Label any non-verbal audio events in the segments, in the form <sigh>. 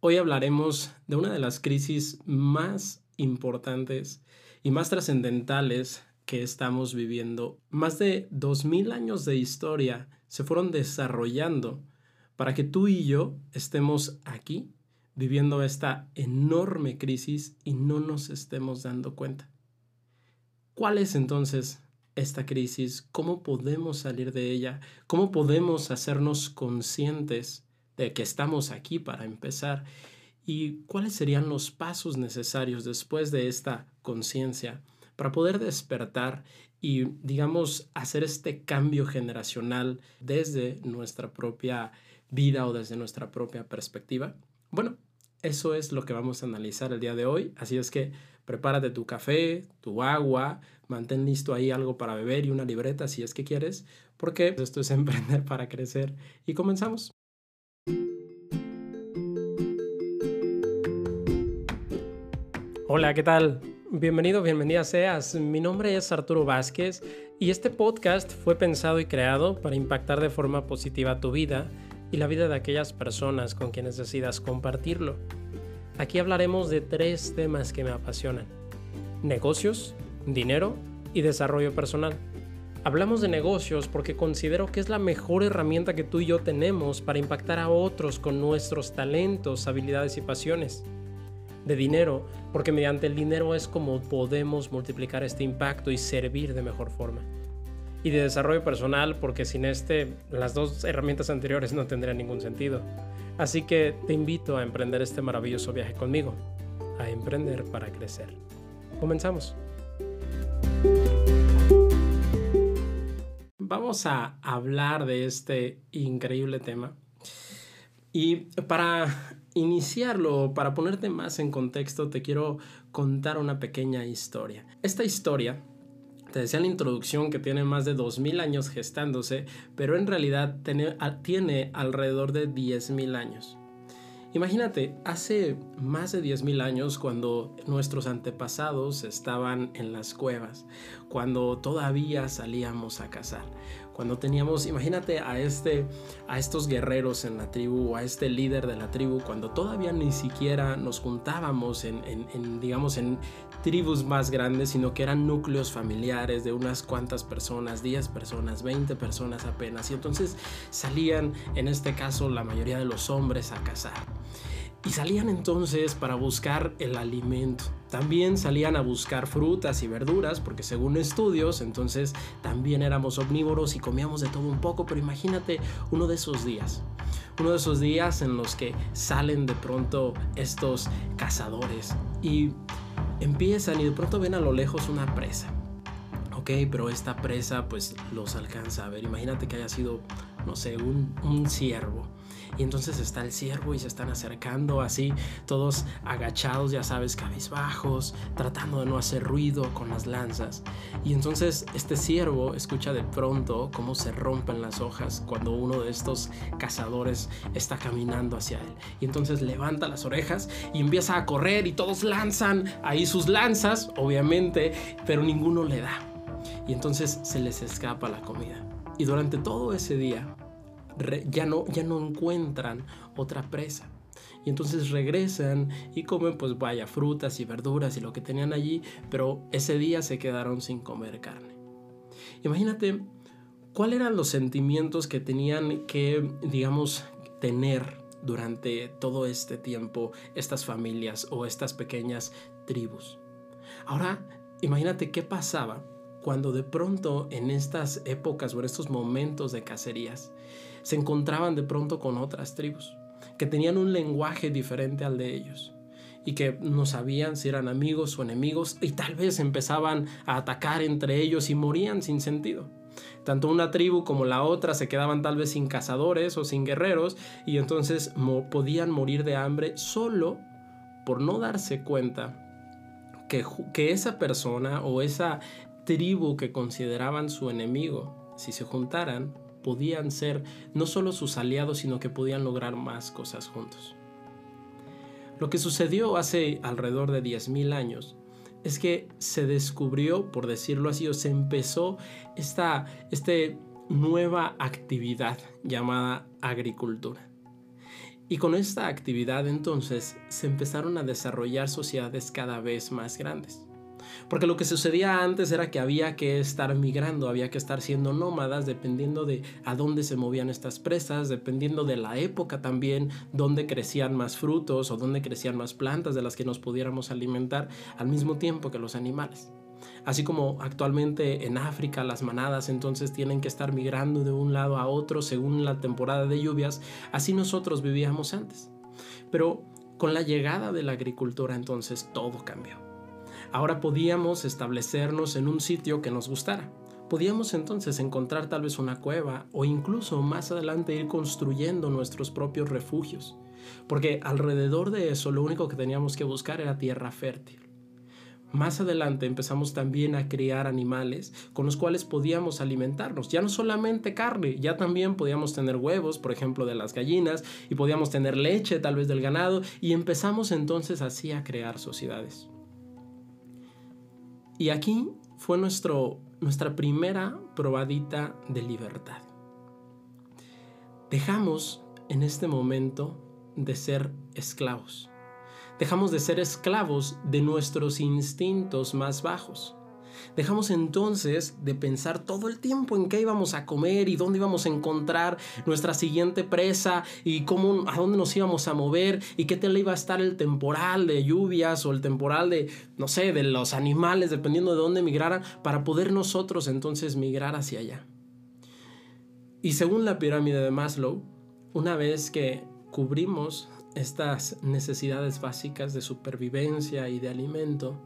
Hoy hablaremos de una de las crisis más importantes y más trascendentales que estamos viviendo. Más de 2.000 años de historia se fueron desarrollando para que tú y yo estemos aquí viviendo esta enorme crisis y no nos estemos dando cuenta. ¿Cuál es entonces esta crisis? ¿Cómo podemos salir de ella? ¿Cómo podemos hacernos conscientes de que estamos aquí para empezar? ¿Y cuáles serían los pasos necesarios después de esta conciencia para poder despertar y, digamos, hacer este cambio generacional desde nuestra propia vida o desde nuestra propia perspectiva? Bueno, eso es lo que vamos a analizar el día de hoy, así es que prepárate tu café, tu agua, mantén listo ahí algo para beber y una libreta si es que quieres, porque esto es <laughs> emprender para crecer y comenzamos. Hola, ¿qué tal? Bienvenido, bienvenida seas. Mi nombre es Arturo Vázquez y este podcast fue pensado y creado para impactar de forma positiva tu vida y la vida de aquellas personas con quienes decidas compartirlo. Aquí hablaremos de tres temas que me apasionan. Negocios, dinero y desarrollo personal. Hablamos de negocios porque considero que es la mejor herramienta que tú y yo tenemos para impactar a otros con nuestros talentos, habilidades y pasiones. De dinero, porque mediante el dinero es como podemos multiplicar este impacto y servir de mejor forma y de desarrollo personal, porque sin este las dos herramientas anteriores no tendrían ningún sentido. Así que te invito a emprender este maravilloso viaje conmigo, a emprender para crecer. Comenzamos. Vamos a hablar de este increíble tema. Y para iniciarlo, para ponerte más en contexto, te quiero contar una pequeña historia. Esta historia te decía en la introducción que tiene más de 2.000 años gestándose, pero en realidad tiene, alrededor de 10.000 años. Imagínate, hace más de 10.000 años cuando nuestros antepasados estaban en las cuevas, cuando todavía salíamos a cazar, cuando teníamos, imagínate a, este, a estos guerreros en la tribu o a este líder de la tribu, cuando todavía ni siquiera nos juntábamos en, en, digamos, en tribus más grandes, sino que eran núcleos familiares de unas cuantas personas, 10 personas, 20 personas apenas. Y entonces salían, en este caso, la mayoría de los hombres a cazar. Y salían entonces para buscar el alimento. También salían a buscar frutas y verduras, porque según estudios, entonces también éramos omnívoros y comíamos de todo un poco, pero imagínate uno de esos días. Uno de esos días en los que salen de pronto estos cazadores y empiezan y de pronto ven a lo lejos una presa. Ok, pero esta presa pues los alcanza a ver. Imagínate que haya sido, no sé, un, un ciervo y entonces está el ciervo y se están acercando así, todos agachados, ya sabes, cabizbajos, tratando de no hacer ruido con las lanzas. Y entonces este ciervo escucha de pronto cómo se rompen las hojas cuando uno de estos cazadores está caminando hacia él. Y entonces levanta las orejas y empieza a correr y todos lanzan ahí sus lanzas, obviamente, pero ninguno le da. Y entonces se les escapa la comida. Y durante todo ese día, ya no, ya no encuentran otra presa. Y entonces regresan y comen pues vaya frutas y verduras y lo que tenían allí, pero ese día se quedaron sin comer carne. Imagínate cuáles eran los sentimientos que tenían que, digamos, tener durante todo este tiempo estas familias o estas pequeñas tribus. Ahora, imagínate qué pasaba cuando de pronto en estas épocas o en estos momentos de cacerías se encontraban de pronto con otras tribus que tenían un lenguaje diferente al de ellos y que no sabían si eran amigos o enemigos y tal vez empezaban a atacar entre ellos y morían sin sentido. Tanto una tribu como la otra se quedaban tal vez sin cazadores o sin guerreros y entonces podían morir de hambre solo por no darse cuenta que, que esa persona o esa tribu que consideraban su enemigo, si se juntaran, podían ser no solo sus aliados, sino que podían lograr más cosas juntos. Lo que sucedió hace alrededor de 10.000 años es que se descubrió, por decirlo así, o se empezó esta, esta nueva actividad llamada agricultura. Y con esta actividad entonces se empezaron a desarrollar sociedades cada vez más grandes. Porque lo que sucedía antes era que había que estar migrando, había que estar siendo nómadas dependiendo de a dónde se movían estas presas, dependiendo de la época también, dónde crecían más frutos o dónde crecían más plantas de las que nos pudiéramos alimentar al mismo tiempo que los animales. Así como actualmente en África las manadas entonces tienen que estar migrando de un lado a otro según la temporada de lluvias, así nosotros vivíamos antes. Pero con la llegada de la agricultura entonces todo cambió. Ahora podíamos establecernos en un sitio que nos gustara. Podíamos entonces encontrar tal vez una cueva o incluso más adelante ir construyendo nuestros propios refugios. Porque alrededor de eso lo único que teníamos que buscar era tierra fértil. Más adelante empezamos también a criar animales con los cuales podíamos alimentarnos. Ya no solamente carne, ya también podíamos tener huevos, por ejemplo, de las gallinas, y podíamos tener leche tal vez del ganado, y empezamos entonces así a crear sociedades. Y aquí fue nuestro, nuestra primera probadita de libertad. Dejamos en este momento de ser esclavos Dejamos de ser esclavos de nuestros instintos más bajos. Dejamos entonces de pensar todo el tiempo en qué íbamos a comer y dónde íbamos a encontrar nuestra siguiente presa y cómo a dónde nos íbamos a mover y qué tal iba a estar el temporal de lluvias o el temporal de no sé, de los animales dependiendo de dónde migraran para poder nosotros entonces migrar hacia allá. Y según la pirámide de Maslow, una vez que cubrimos estas necesidades básicas de supervivencia y de alimento,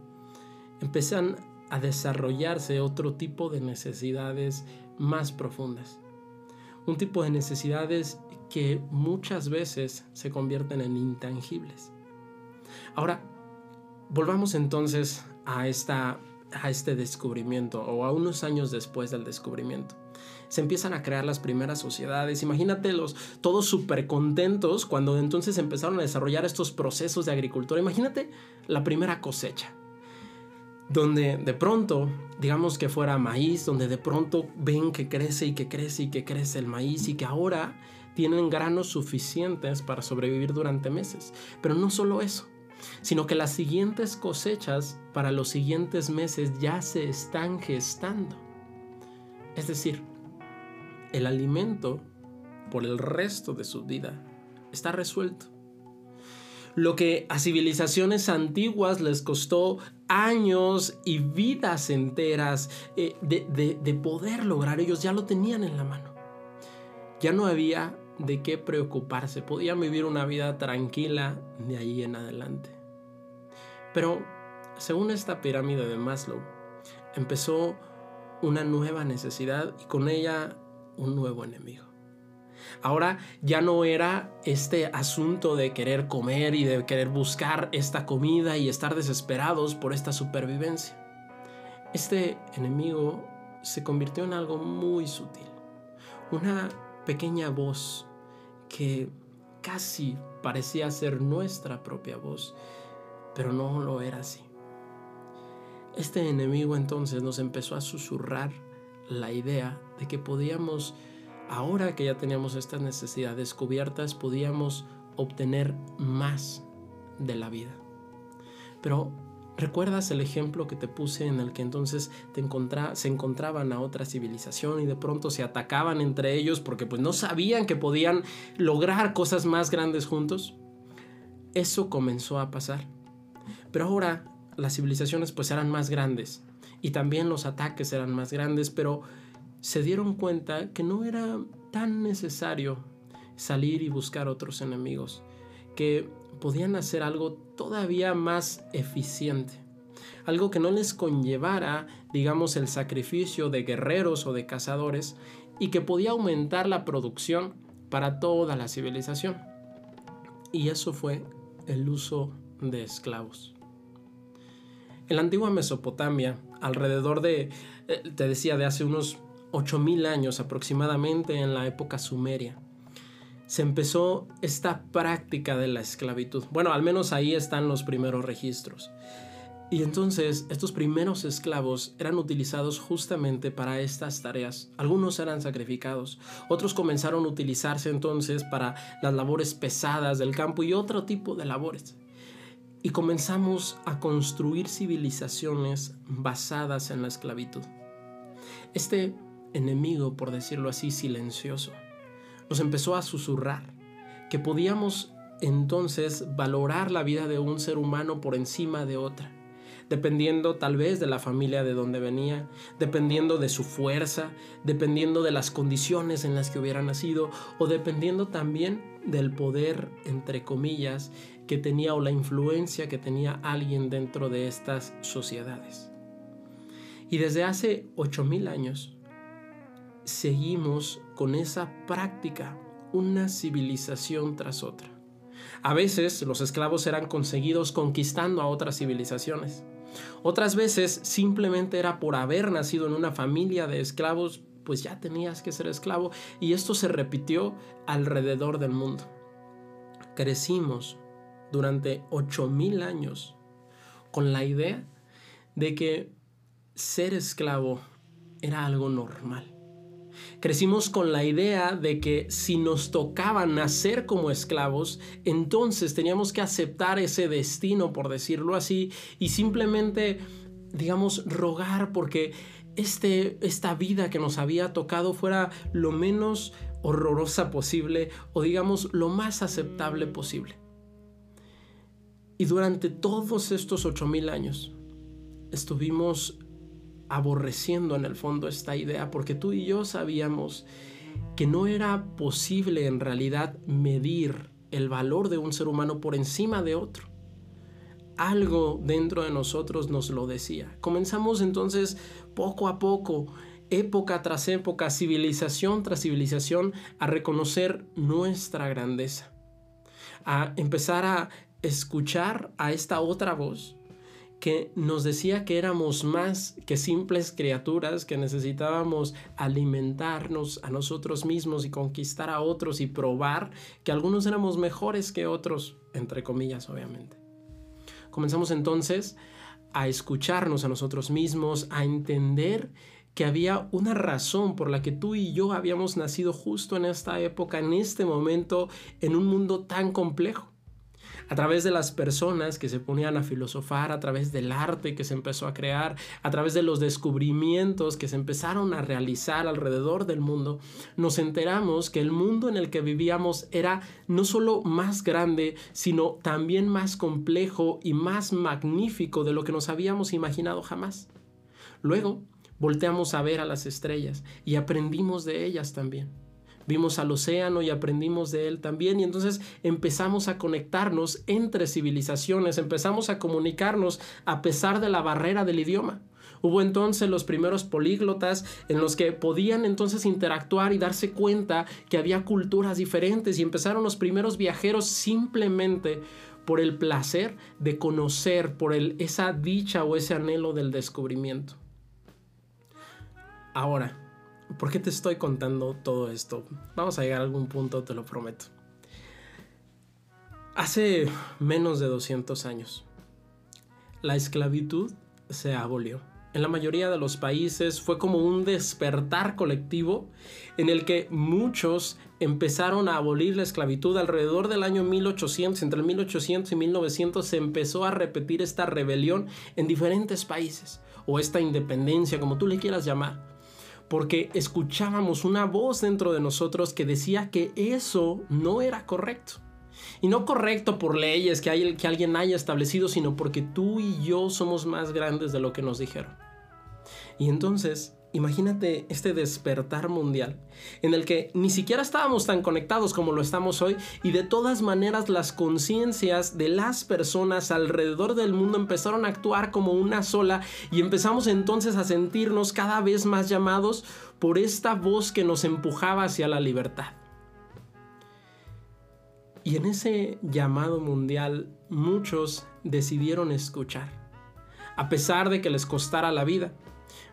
empiezan a desarrollarse otro tipo de necesidades más profundas. Un tipo de necesidades que muchas veces se convierten en intangibles. Ahora, volvamos entonces a, esta, a este descubrimiento o a unos años después del descubrimiento se empiezan a crear las primeras sociedades. Imagínatelos todos súper contentos cuando entonces empezaron a desarrollar estos procesos de agricultura. Imagínate la primera cosecha, donde de pronto, digamos que fuera maíz, donde de pronto ven que crece y que crece y que crece el maíz y que ahora tienen granos suficientes para sobrevivir durante meses. Pero no solo eso, sino que las siguientes cosechas para los siguientes meses ya se están gestando. Es decir, el alimento por el resto de su vida está resuelto. Lo que a civilizaciones antiguas les costó años y vidas enteras eh, de, de poder lograr, ellos ya lo tenían en la mano. Ya no había de qué preocuparse, podían vivir una vida tranquila de ahí en adelante. Pero, según esta pirámide de Maslow, empezó una nueva necesidad y con ella un nuevo enemigo. Ahora ya no era este asunto de querer comer y de querer buscar esta comida y estar desesperados por esta supervivencia. Este enemigo se convirtió en algo muy sutil. Una pequeña voz que casi parecía ser nuestra propia voz, pero no lo era así. Este enemigo entonces nos empezó a susurrar la idea de que podíamos, ahora que ya teníamos estas necesidades cubiertas, podíamos obtener más de la vida. Pero ¿Recuerdas el ejemplo que te puse en el que entonces se encontraban a otra civilización y de pronto se atacaban entre ellos porque pues no sabían que podían lograr cosas más grandes juntos? Eso comenzó a pasar. Pero ahora las civilizaciones pues eran más grandes y también los ataques eran más grandes, pero se dieron cuenta que no era tan necesario salir y buscar otros enemigos, que podían hacer algo todavía más eficiente, algo que no les conllevara, digamos, el sacrificio de guerreros o de cazadores y que podía aumentar la producción para toda la civilización. Y eso fue el uso de esclavos. En la antigua Mesopotamia, alrededor de, eh, te decía, de hace unos 8000 años aproximadamente en la época sumeria, se empezó esta práctica de la esclavitud. Bueno, al menos ahí están los primeros registros. Y entonces estos primeros esclavos eran utilizados justamente para estas tareas. Algunos eran sacrificados, otros comenzaron a utilizarse entonces para las labores pesadas del campo y otro tipo de labores. Y comenzamos a construir civilizaciones basadas en la esclavitud. Este enemigo, por decirlo así, silencioso, nos empezó a susurrar que podíamos entonces valorar la vida de un ser humano por encima de otra dependiendo tal vez de la familia de donde venía, dependiendo de su fuerza, dependiendo de las condiciones en las que hubiera nacido o dependiendo también del poder, entre comillas, que tenía o la influencia que tenía alguien dentro de estas sociedades. Y desde hace 8.000 años seguimos con esa práctica, una civilización tras otra. A veces los esclavos eran conseguidos conquistando a otras civilizaciones. Otras veces simplemente era por haber nacido en una familia de esclavos, pues ya tenías que ser esclavo y esto se repitió alrededor del mundo. Crecimos durante 8000 años con la idea de que ser esclavo era algo normal. Crecimos con la idea de que si nos tocaba nacer como esclavos, entonces teníamos que aceptar ese destino, por decirlo así, y simplemente, digamos, rogar porque este, esta vida que nos había tocado fuera lo menos horrorosa posible o digamos lo más aceptable posible. Y durante todos estos ocho mil años estuvimos aborreciendo en el fondo esta idea, porque tú y yo sabíamos que no era posible en realidad medir el valor de un ser humano por encima de otro. Algo dentro de nosotros nos lo decía. Comenzamos entonces poco a poco, época tras época, civilización tras civilización, a reconocer nuestra grandeza, a empezar a escuchar a esta otra voz que nos decía que éramos más que simples criaturas, que necesitábamos alimentarnos a nosotros mismos y conquistar a otros y probar que algunos éramos mejores que otros, entre comillas, obviamente. Comenzamos entonces a escucharnos a nosotros mismos, a entender que había una razón por la que tú y yo habíamos nacido justo en esta época, en este momento, en un mundo tan complejo a través de las personas que se ponían a filosofar, a través del arte que se empezó a crear, a través de los descubrimientos que se empezaron a realizar alrededor del mundo, nos enteramos que el mundo en el que vivíamos era no solo más grande, sino también más complejo y más magnífico de lo que nos habíamos imaginado jamás. Luego, volteamos a ver a las estrellas y aprendimos de ellas también vimos al océano y aprendimos de él también y entonces empezamos a conectarnos entre civilizaciones, empezamos a comunicarnos a pesar de la barrera del idioma. Hubo entonces los primeros políglotas en los que podían entonces interactuar y darse cuenta que había culturas diferentes y empezaron los primeros viajeros simplemente por el placer de conocer, por el, esa dicha o ese anhelo del descubrimiento. Ahora, ¿Por qué te estoy contando todo esto? Vamos a llegar a algún punto, te lo prometo. Hace menos de 200 años, la esclavitud se abolió. En la mayoría de los países fue como un despertar colectivo en el que muchos empezaron a abolir la esclavitud alrededor del año 1800. Entre 1800 y 1900 se empezó a repetir esta rebelión en diferentes países o esta independencia, como tú le quieras llamar porque escuchábamos una voz dentro de nosotros que decía que eso no era correcto. Y no correcto por leyes que, hay, que alguien haya establecido, sino porque tú y yo somos más grandes de lo que nos dijeron. Y entonces Imagínate este despertar mundial en el que ni siquiera estábamos tan conectados como lo estamos hoy y de todas maneras las conciencias de las personas alrededor del mundo empezaron a actuar como una sola y empezamos entonces a sentirnos cada vez más llamados por esta voz que nos empujaba hacia la libertad. Y en ese llamado mundial muchos decidieron escuchar, a pesar de que les costara la vida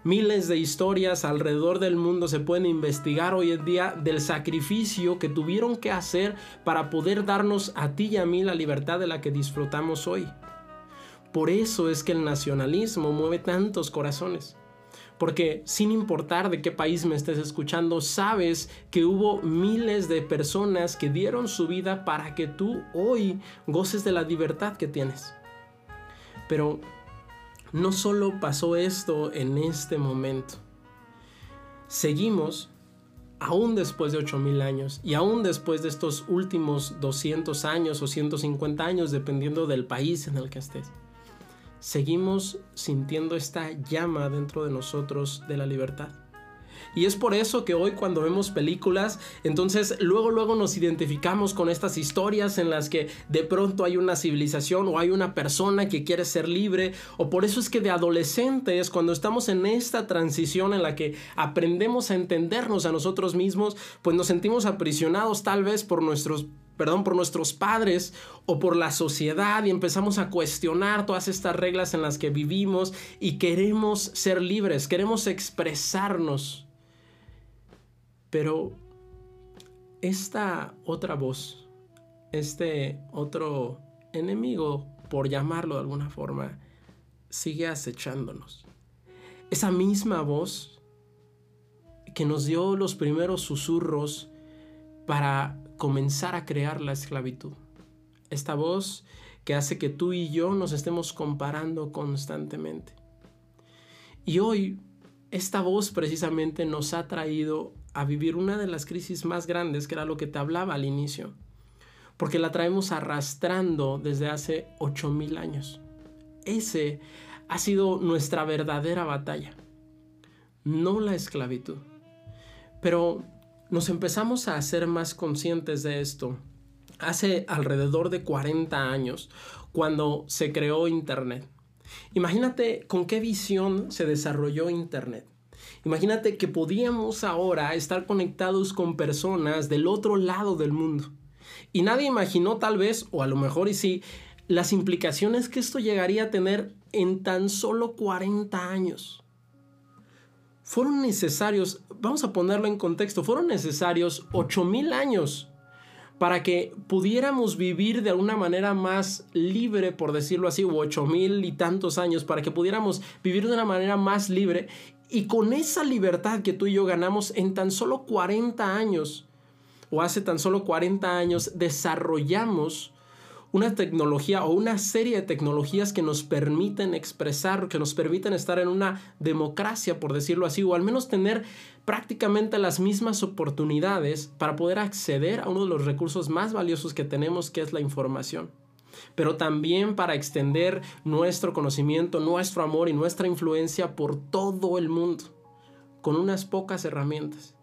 Miles de historias alrededor del mundo se pueden investigar hoy en día del sacrificio que tuvieron que hacer para poder darnos a ti y a mí la libertad de la que disfrutamos hoy. Por eso es que el nacionalismo mueve tantos corazones. Porque sin importar de qué país me estés escuchando, sabes que hubo miles de personas que dieron su vida para que tú hoy goces de la libertad que tienes. Pero no solo pasó esto en este momento. Seguimos, aún después de 8000 años y aún después de estos últimos 200 años o 150 años, dependiendo del país en el que estés seguimos sintiendo esta llama dentro de nosotros de la libertad. Y es por eso que hoy cuando vemos películas, entonces luego luego nos identificamos con estas historias en las que de pronto hay una civilización o hay una persona que quiere ser libre, o por eso es que de adolescentes cuando estamos en esta transición en la que aprendemos a entendernos a nosotros mismos, pues nos sentimos aprisionados tal vez por nuestros perdón, por nuestros padres o por la sociedad y empezamos a cuestionar todas estas reglas en las que vivimos y queremos ser libres, queremos expresarnos. Pero esta otra voz, este otro enemigo, por llamarlo de alguna forma, sigue acechándonos. Esa misma voz que nos dio los primeros susurros para comenzar a crear la esclavitud. Esta voz que hace que tú y yo nos estemos comparando constantemente. Y hoy, esta voz precisamente nos ha traído a vivir una de las crisis más grandes, que era lo que te hablaba al inicio, porque la traemos arrastrando desde hace 8000 años. Ese ha sido nuestra verdadera batalla, no la esclavitud. Pero nos empezamos a hacer más conscientes de esto hace alrededor de 40 años, cuando se creó Internet. Imagínate con qué visión se desarrolló Internet. Imagínate que podíamos ahora estar conectados con personas del otro lado del mundo. Y nadie imaginó tal vez, o a lo mejor y sí, las implicaciones que esto llegaría a tener en tan solo 40 años fueron necesarios, vamos a ponerlo en contexto, fueron necesarios 8000 años para que pudiéramos vivir de alguna manera más libre, por decirlo así, o ocho mil y tantos años, para que pudiéramos vivir de una manera más libre. Y con esa libertad que tú y yo ganamos en tan solo 40 años, o hace tan solo 40 años, desarrollamos una tecnología o una serie de tecnologías que nos permiten expresar, que nos permiten estar en una democracia, por decirlo así, o al menos tener prácticamente las mismas oportunidades para poder acceder a uno de los recursos más valiosos que tenemos, que es la información pero también para extender nuestro conocimiento, nuestro amor y nuestra influencia por todo el mundo, con unas pocas herramientas.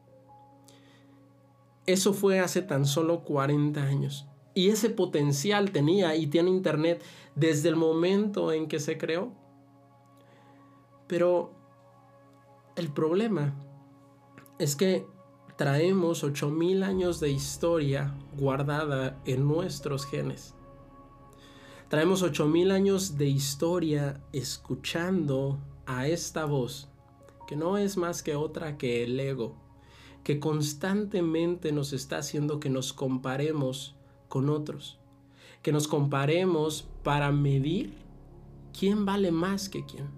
Eso fue hace tan solo 40 años. Y ese potencial tenía y tiene Internet desde el momento en que se creó. Pero el problema es que traemos 8000 años de historia guardada en nuestros genes. Traemos 8000 años de historia escuchando a esta voz, que no es más que otra que el ego, que constantemente nos está haciendo que nos comparemos con otros, que nos comparemos para medir quién vale más que quién,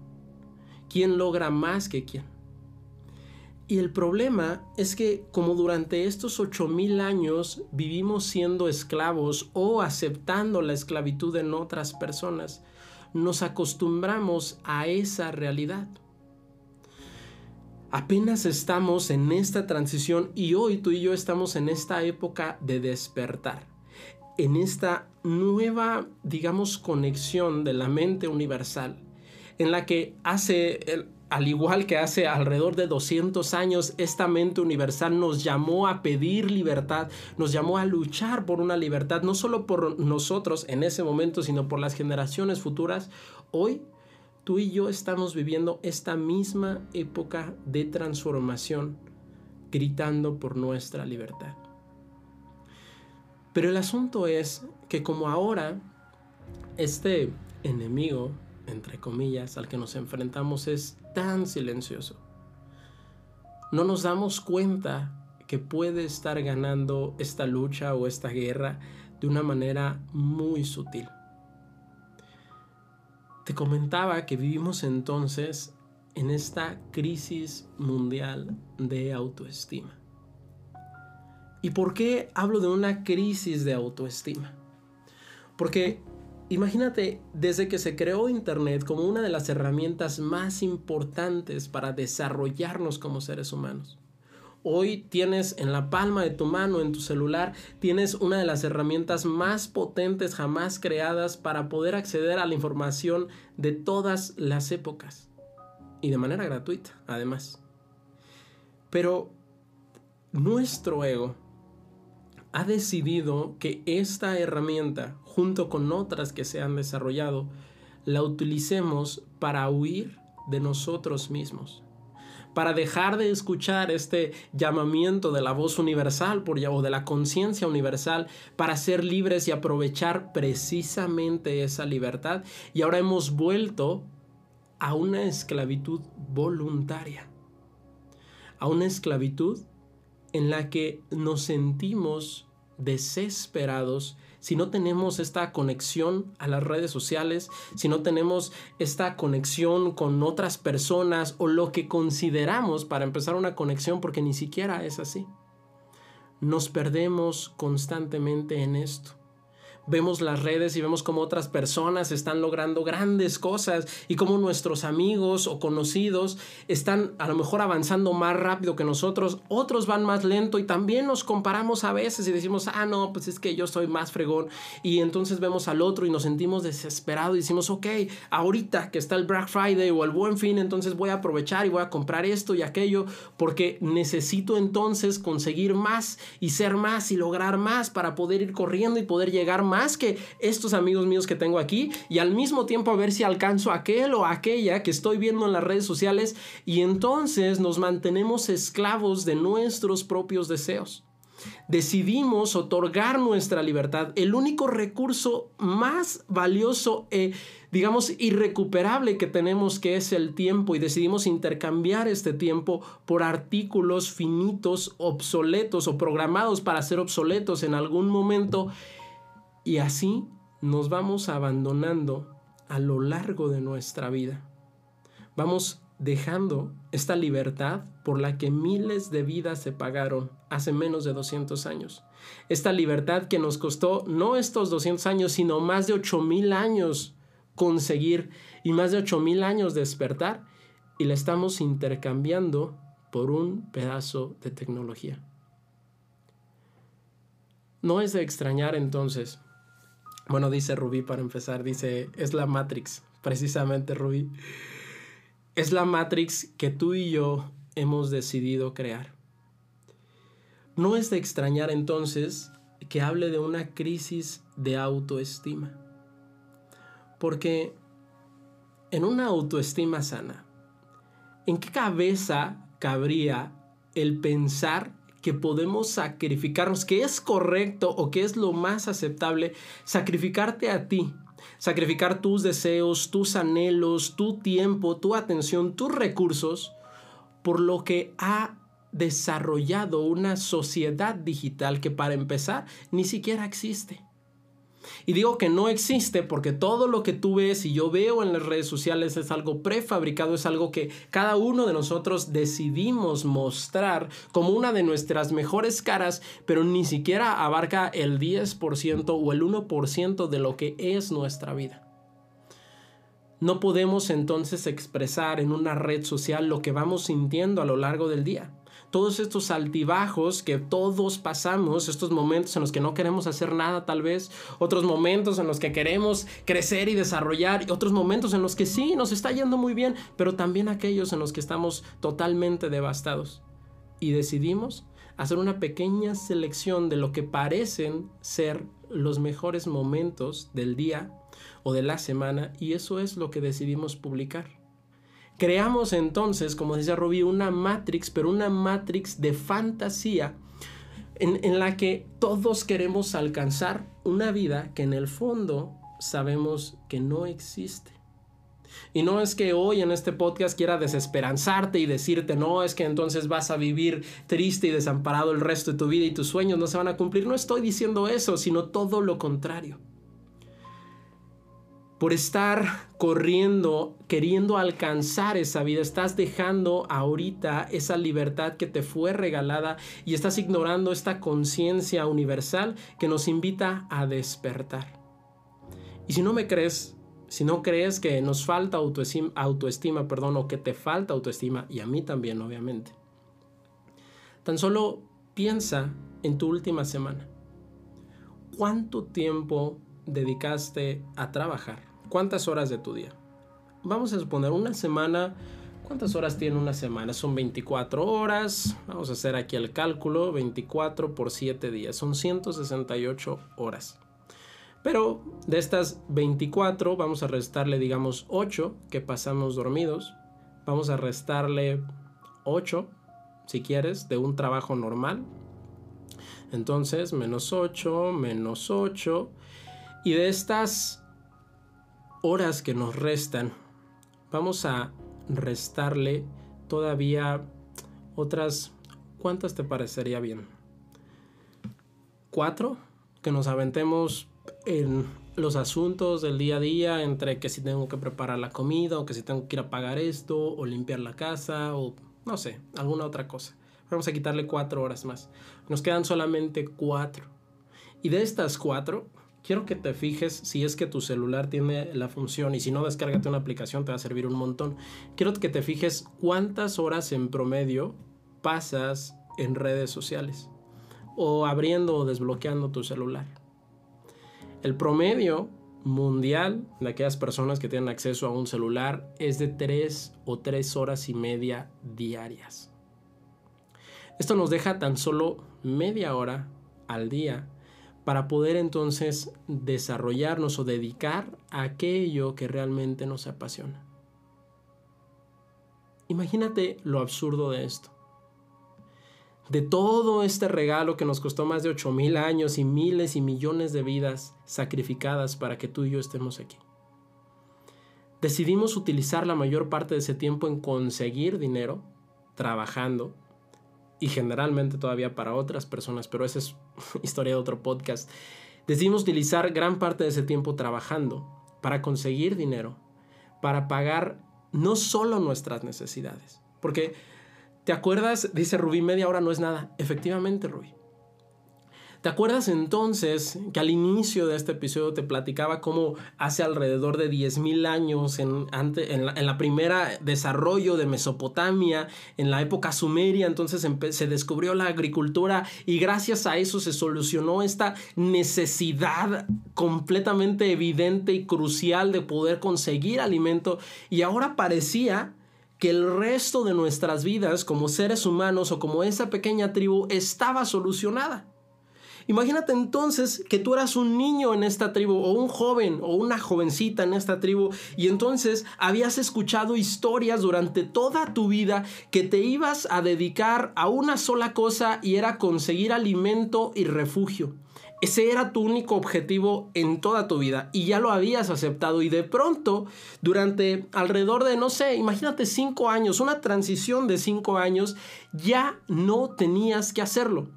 quién logra más que quién. Y el problema es que como durante estos ocho mil años vivimos siendo esclavos o aceptando la esclavitud en otras personas, nos acostumbramos a esa realidad. Apenas estamos en esta transición y hoy tú y yo estamos en esta época de despertar en esta nueva, digamos, conexión de la mente universal, en la que hace, al igual que hace alrededor de 200 años, esta mente universal nos llamó a pedir libertad, nos llamó a luchar por una libertad, no solo por nosotros en ese momento, sino por las generaciones futuras. Hoy, tú y yo estamos viviendo esta misma época de transformación, gritando por nuestra libertad. Pero el asunto es que como ahora este enemigo, entre comillas, al que nos enfrentamos es tan silencioso, no nos damos cuenta que puede estar ganando esta lucha o esta guerra de una manera muy sutil. te comentaba que vivimos entonces en esta crisis mundial de autoestima. ¿Y por qué hablo de una crisis de autoestima? Porque imagínate, desde que se creó Internet como una de las herramientas más importantes para desarrollarnos como seres humanos, Hoy tienes en la palma de tu mano, en tu celular, tienes una de las herramientas más potentes jamás creadas para poder acceder a la información de todas las épocas. Y de manera gratuita, además. Pero nuestro ego ha decidido que esta herramienta, junto con otras que se han desarrollado, la utilicemos para huir de nosotros mismos para dejar de escuchar este llamamiento de la voz universal por, o de la conciencia universal, para ser libres y aprovechar precisamente esa libertad. Y ahora hemos vuelto a una esclavitud voluntaria, a una esclavitud en la que nos sentimos desesperados si no tenemos esta conexión a las redes sociales, si no tenemos esta conexión con otras personas o lo que consideramos para empezar una conexión, porque ni siquiera es así. Nos perdemos constantemente en esto vemos las redes y vemos cómo otras personas están logrando grandes cosas y cómo nuestros amigos o conocidos están a lo mejor avanzando más rápido que nosotros, otros van más lento y también nos comparamos a veces y decimos, ah, no, pues es que yo soy más fregón y entonces vemos al otro y nos sentimos desesperados y decimos, ok, ahorita que está el Black Friday o el Buen Fin, entonces voy a aprovechar y voy a comprar esto y aquello porque necesito entonces conseguir más y ser más y lograr más para poder ir corriendo y poder llegar más más que estos amigos míos que tengo aquí y al mismo tiempo a ver si alcanzo aquel o aquella que estoy viendo en las redes sociales y entonces nos mantenemos esclavos de nuestros propios deseos. Decidimos otorgar nuestra libertad, el único recurso más valioso e, digamos, irrecuperable que tenemos, que es el tiempo, y decidimos intercambiar este tiempo por artículos finitos, obsoletos o programados para ser obsoletos en algún momento y así nos vamos abandonando a lo largo de nuestra vida. Vamos dejando esta libertad por la que miles de vidas se pagaron hace menos de 200 años. Esta libertad que nos costó no estos 200 años, sino más de 8000 años conseguir y más de 8000 años despertar y la estamos intercambiando por un pedazo de tecnología. No es de extrañar entonces bueno, dice Rubí para empezar, dice, es la Matrix, precisamente Rubí. Es la Matrix que tú y yo hemos decidido crear. No es de extrañar entonces que hable de una crisis de autoestima. Porque en una autoestima sana, ¿en qué cabeza cabría el pensar que podemos sacrificarnos, que es correcto o que es lo más aceptable, sacrificarte a ti, sacrificar tus deseos, tus anhelos, tu tiempo, tu atención, tus recursos, por lo que ha desarrollado una sociedad digital que para empezar ni siquiera existe. Y digo que no existe porque todo lo que tú ves y yo veo en las redes sociales es algo prefabricado, es algo que cada uno de nosotros decidimos mostrar como una de nuestras mejores caras, pero ni siquiera abarca el 10% o el 1% de lo que es nuestra vida. No podemos entonces expresar en una red social lo que vamos sintiendo a lo largo del día todos estos altibajos que todos pasamos, estos momentos en los que no queremos hacer nada tal vez, otros momentos en los que queremos crecer y desarrollar, y otros momentos en los que sí, nos está yendo muy bien, pero también aquellos en los que estamos totalmente devastados. Y decidimos hacer una pequeña selección de lo que parecen ser los mejores momentos del día o de la semana y eso es lo que decidimos publicar. Creamos entonces, como decía Rubí, una Matrix, pero una Matrix de fantasía en, en, la que todos queremos alcanzar una vida que en el fondo sabemos que no existe. Y no es que hoy en este podcast quiera desesperanzarte y decirte, no, es que entonces vas a vivir triste y desamparado el resto de tu vida y tus sueños no se van a cumplir. No estoy diciendo eso, sino todo lo contrario. Por estar corriendo, queriendo alcanzar esa vida, estás dejando ahorita esa libertad que te fue regalada y estás ignorando esta conciencia universal que nos invita a despertar. Y si no me crees, si no crees que nos falta autoestima, perdón, o que te falta autoestima, y a mí también, obviamente, tan solo piensa en tu última semana. ¿Cuánto tiempo dedicaste a trabajar? ¿Cuántas horas de tu día? Vamos a suponer una semana. ¿Cuántas horas tiene una semana? Son 24 horas. Vamos a hacer aquí el cálculo. 24 por 7 días. Son 168 horas. Pero de estas 24 vamos a restarle, digamos, 8 que pasamos dormidos. Vamos a restarle 8, si quieres, de un trabajo normal. Entonces, menos 8, menos 8. Y de estas horas que nos restan, vamos a restarle todavía otras... ¿Cuántas te parecería bien? ¿Cuatro? Que nos aventemos en los asuntos del día a día, entre que si tengo que preparar la comida, o que si tengo que ir a pagar esto, o limpiar la casa, o no sé, alguna otra cosa. Vamos a quitarle cuatro horas más. Nos quedan solamente cuatro. Y de estas cuatro, quiero que te fijes si es que tu celular tiene la función y si no, descárgate una aplicación, te va a servir un montón. Quiero que te fijes cuántas horas en promedio pasas en redes sociales o abriendo o desbloqueando tu celular. El promedio mundial de aquellas personas que tienen acceso a un celular es de 3 o 3 horas y media diarias. Esto nos deja tan solo media hora al día para poder entonces desarrollarnos o dedicar a aquello que realmente nos apasiona. Imagínate lo absurdo de esto. De todo este regalo que nos costó más de 8.000 años y miles y millones de vidas sacrificadas para que tú y yo estemos aquí. Decidimos utilizar la mayor parte de ese tiempo en conseguir dinero, trabajando, y generalmente todavía para otras personas, pero esa es <laughs> historia de otro podcast. Decidimos utilizar gran parte de ese tiempo trabajando para conseguir dinero, para pagar no solo nuestras necesidades. Porque, ¿te acuerdas? Dice Rubí, media hora no es nada. Efectivamente, Rubí. ¿Te acuerdas entonces que al inicio de este episodio te platicaba cómo hace alrededor de 10.000 años, en, en, la, primera desarrollo de Mesopotamia, en la época sumeria, entonces se descubrió la agricultura y gracias a eso se solucionó esta necesidad completamente evidente y crucial de poder conseguir alimento y ahora parecía que el resto de nuestras vidas como seres humanos o como esa pequeña tribu estaba solucionada. Imagínate entonces que tú eras un niño en esta tribu o un joven o una jovencita en esta tribu y entonces habías escuchado historias durante toda tu vida que te ibas a dedicar a una sola cosa y era conseguir alimento y refugio. Ese era tu único objetivo en toda tu vida y ya lo habías aceptado y de pronto durante alrededor de, no sé, imagínate cinco años, una transición de cinco años, ya no tenías que hacerlo.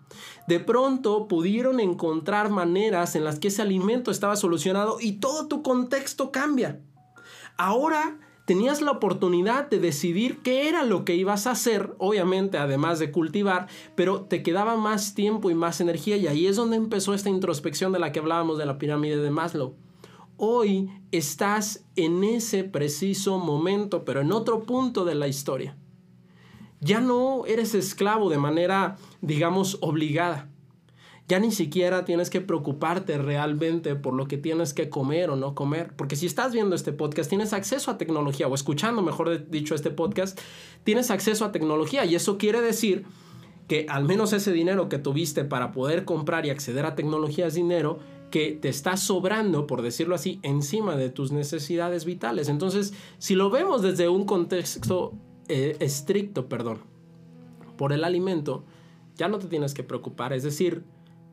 De pronto pudieron encontrar maneras en las que ese alimento estaba solucionado y todo tu contexto cambia. Ahora tenías la oportunidad de decidir qué era lo que ibas a hacer, obviamente además de cultivar, pero te quedaba más tiempo y más energía y ahí es donde empezó esta introspección de la que hablábamos de la pirámide de Maslow. Hoy estás en ese preciso momento, pero en otro punto de la historia. Ya no eres esclavo de manera, digamos, obligada. Ya ni siquiera tienes que preocuparte realmente por lo que tienes que comer o no comer. Porque si estás viendo este podcast, tienes acceso a tecnología, o escuchando, mejor dicho, este podcast, tienes acceso a tecnología. Y eso quiere decir que al menos ese dinero que tuviste para poder comprar y acceder a tecnología es dinero que te está sobrando, por decirlo así, encima de tus necesidades vitales. Entonces, si lo vemos desde un contexto eh, estricto, perdón, por el alimento, ya no te tienes que preocupar. Es decir,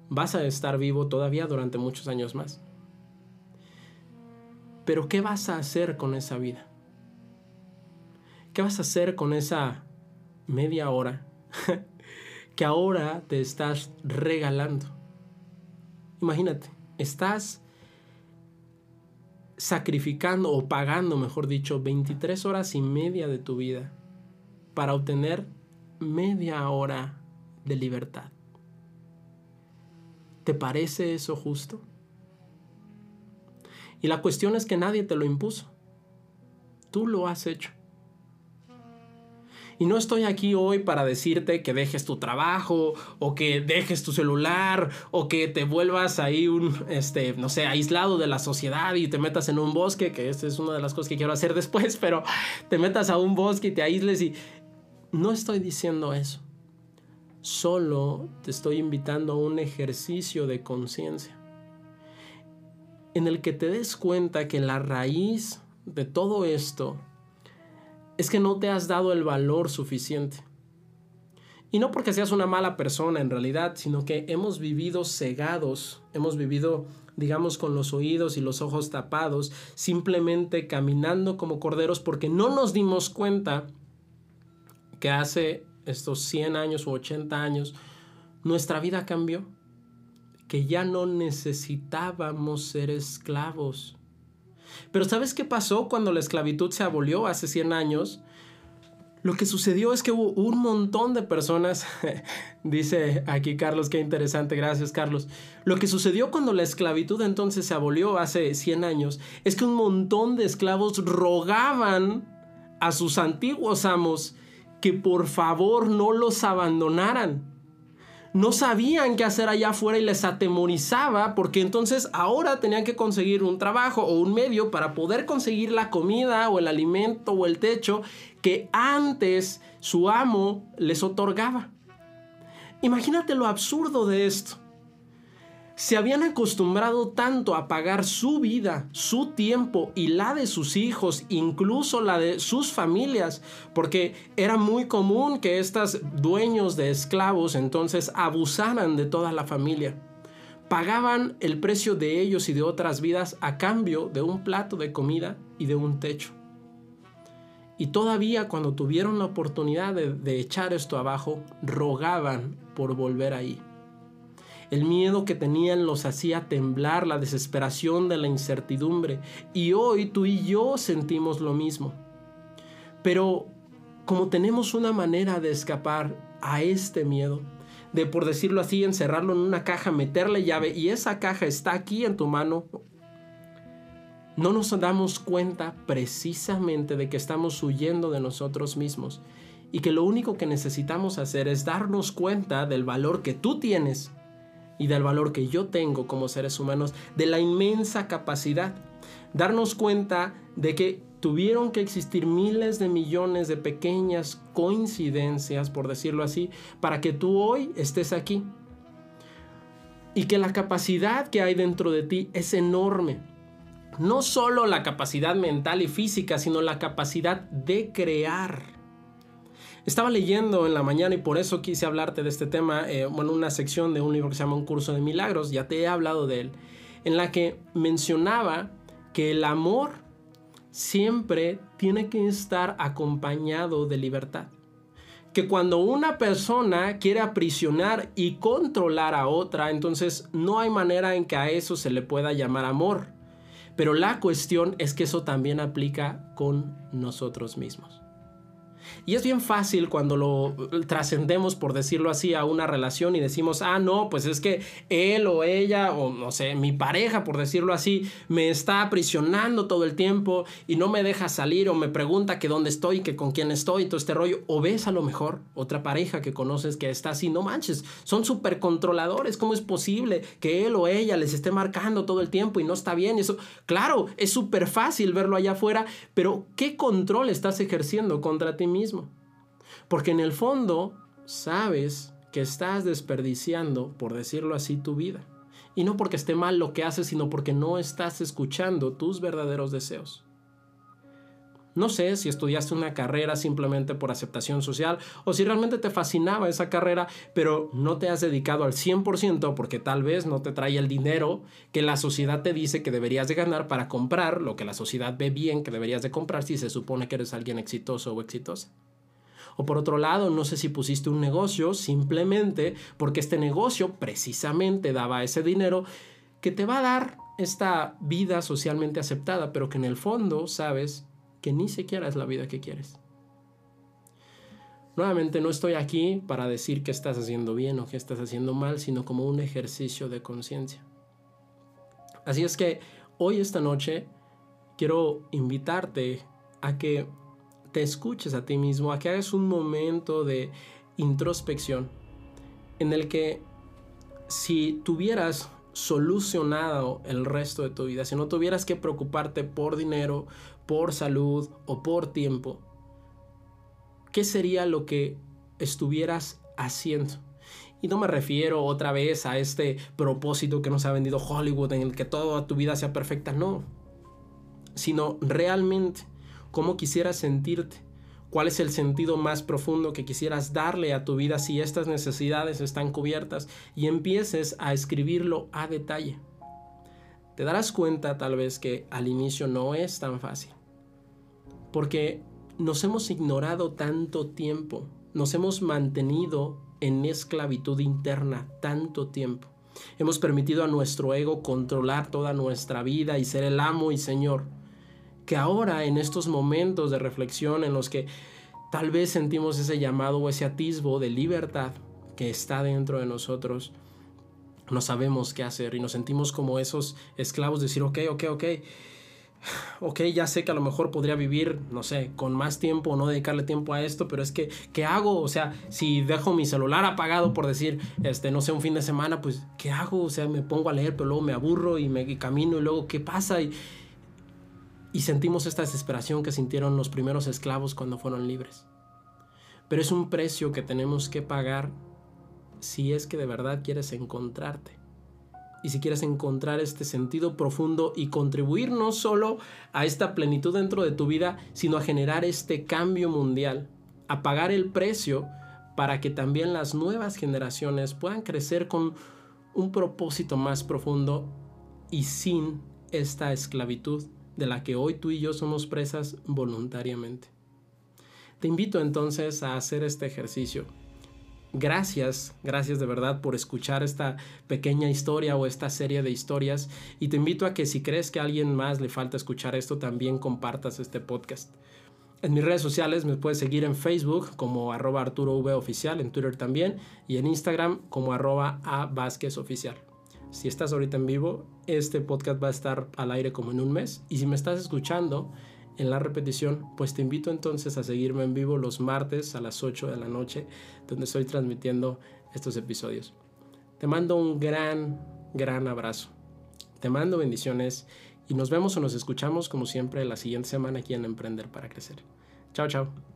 vas a estar vivo todavía durante muchos años más. Pero ¿qué vas a hacer con esa vida? ¿Qué vas a hacer con esa media hora <laughs> que ahora te estás regalando? Imagínate, estás sacrificando o pagando, mejor dicho, 23 horas y media de tu vida para obtener media hora de libertad. ¿Te parece eso justo? Y la cuestión es que nadie te lo impuso. Tú lo has hecho. Y no estoy aquí hoy para decirte que dejes tu trabajo o que dejes tu celular o que te vuelvas ahí un, este, no sé, aislado de la sociedad y te metas en un bosque, que esta es una de las cosas que quiero hacer <laughs> después, pero te metas a un bosque y te aísles y... No estoy diciendo eso. Solo te estoy invitando a un ejercicio de conciencia en el que te des cuenta que la raíz de todo esto es que no te has dado el valor suficiente. Y no porque seas una mala persona en realidad, sino que hemos vivido cegados, hemos vivido, digamos, con los oídos y los ojos tapados, simplemente caminando como corderos porque no nos dimos cuenta que hace estos 100 años o 80 años nuestra vida cambió, que ya no necesitábamos ser esclavos pero ¿sabes qué pasó cuando la esclavitud se abolió hace 100 años? Lo que sucedió es que hubo un montón de personas, <laughs> dice aquí Carlos, qué interesante, gracias Carlos. Lo que sucedió cuando la esclavitud entonces se abolió hace 100 años es que un montón de esclavos rogaban a sus antiguos amos que por favor no los abandonaran no sabían qué hacer allá afuera y les atemorizaba porque entonces ahora tenían que conseguir un trabajo o un medio para poder conseguir la comida o el alimento o el techo que antes su amo les otorgaba. Imagínate lo absurdo de esto se habían acostumbrado tanto a pagar su vida, su tiempo y la de sus hijos, incluso la de sus familias, porque era muy común que estos dueños de esclavos entonces abusaran de toda la familia. Pagaban el precio de ellos y de otras vidas a cambio de un plato de comida y de un techo. Y todavía cuando tuvieron la oportunidad de, de echar esto abajo, rogaban por volver ahí. El miedo que tenían los hacía temblar, la desesperación de la incertidumbre. Y hoy tú y yo sentimos lo mismo. Pero como tenemos una manera de escapar a este miedo, de por decirlo así, encerrarlo en una caja, meterle llave y esa caja está aquí en tu mano, no nos damos cuenta precisamente de que estamos huyendo de nosotros mismos y que lo único que necesitamos hacer es darnos cuenta del valor que tú tienes y del valor que yo tengo como seres humanos, de la inmensa capacidad. Darnos cuenta de que tuvieron que existir miles de millones de pequeñas coincidencias, por decirlo así, para que tú hoy estés aquí. Y que la capacidad que hay dentro de ti es enorme. No solo la capacidad mental y física, sino la capacidad de crear estaba leyendo en la mañana y por eso quise hablarte de este tema, eh, bueno, una sección de un libro que se llama Un curso de milagros, ya te he hablado de él, en la que mencionaba que el amor siempre tiene que estar acompañado de libertad. Que cuando una persona quiere aprisionar y controlar a otra, entonces no hay manera en que a eso se le pueda llamar amor. Pero la cuestión es que eso también aplica con nosotros mismos. Y es bien fácil cuando lo trascendemos, por decirlo así, a una relación y decimos, ah, no, pues es que él o ella, o no sé, mi pareja, por decirlo así, me está aprisionando todo el tiempo y no me deja salir o me pregunta que dónde estoy, que con quién estoy, todo este rollo. O ves a lo mejor otra pareja que conoces que está así, no manches, son súper controladores. ¿Cómo es posible que él o ella les esté marcando todo el tiempo y no está bien? Eso, claro, es súper fácil verlo allá afuera, pero ¿qué control estás ejerciendo contra ti mismo? Porque en el fondo sabes que estás desperdiciando, por decirlo así, tu vida. Y no porque esté mal lo que haces, sino porque no estás escuchando tus verdaderos deseos. No sé si estudiaste una carrera simplemente por aceptación social o si realmente te fascinaba esa carrera, pero no te has dedicado al 100% porque tal vez no te trae el dinero que la sociedad te dice que deberías de ganar para comprar lo que la sociedad ve bien que deberías de comprar si se supone que eres alguien exitoso o exitosa. O por otro lado, no sé si pusiste un negocio simplemente porque este negocio precisamente daba ese dinero que te va a dar esta vida socialmente aceptada, pero que en el fondo sabes que ni siquiera es la vida que quieres. Nuevamente no estoy aquí para decir que estás haciendo bien o que estás haciendo mal, sino como un ejercicio de conciencia. Así es que hoy, esta noche, quiero invitarte a que te escuches a ti mismo, a que hagas un momento de introspección en el que si tuvieras solucionado el resto de tu vida, si no tuvieras que preocuparte por dinero, por salud o por tiempo, ¿qué sería lo que estuvieras haciendo? Y no me refiero otra vez a este propósito que nos ha vendido Hollywood en el que toda tu vida sea perfecta, no. Sino realmente cómo quisieras sentirte, cuál es el sentido más profundo que quisieras darle a tu vida si estas necesidades están cubiertas y empieces a escribirlo a detalle. Te darás cuenta tal vez que al inicio no es tan fácil, porque nos hemos ignorado tanto tiempo, nos hemos mantenido en esclavitud interna tanto tiempo. Hemos permitido a nuestro ego controlar toda nuestra vida y ser el amo y señor. Que ahora en estos momentos de reflexión en los que tal vez sentimos ese llamado o ese atisbo de libertad que está dentro de nosotros, no sabemos qué hacer y nos sentimos como esos esclavos de decir, ok, ok, ok, ok, ya sé que a lo mejor podría vivir, no sé, con más tiempo o no dedicarle tiempo a esto, pero es que, ¿qué hago? O sea, si dejo mi celular apagado por decir, este, no sé, un fin de semana, pues, ¿qué hago? O sea, me pongo a leer, pero luego me aburro y me camino y luego, ¿qué pasa? Y, y sentimos esta desesperación que sintieron los primeros esclavos cuando fueron libres. Pero es un precio que tenemos que pagar si es que de verdad quieres encontrarte y si quieres encontrar este sentido profundo y contribuir no solo a esta plenitud dentro de tu vida, sino a generar este cambio mundial, a pagar el precio para que también las nuevas generaciones puedan crecer con un propósito más profundo y sin esta esclavitud de la que hoy tú y yo somos presas voluntariamente. Te invito entonces a hacer este ejercicio Gracias, gracias de verdad por escuchar esta pequeña historia o esta serie de historias y te invito a que si crees que a alguien más le falta escuchar esto, también compartas este podcast. En mis redes sociales me puedes seguir en Facebook como arroba en Twitter también y en Instagram como arroba a oficial. Si estás ahorita en vivo, este podcast va a estar al aire como en un mes y si me estás escuchando, en la repetición, pues te invito entonces a seguirme en vivo los martes a las 8 de la noche, donde estoy transmitiendo estos episodios. Te mando un gran, gran abrazo. Te mando bendiciones y nos vemos o nos escuchamos como siempre la siguiente semana aquí en Emprender para Crecer. Chao, chao.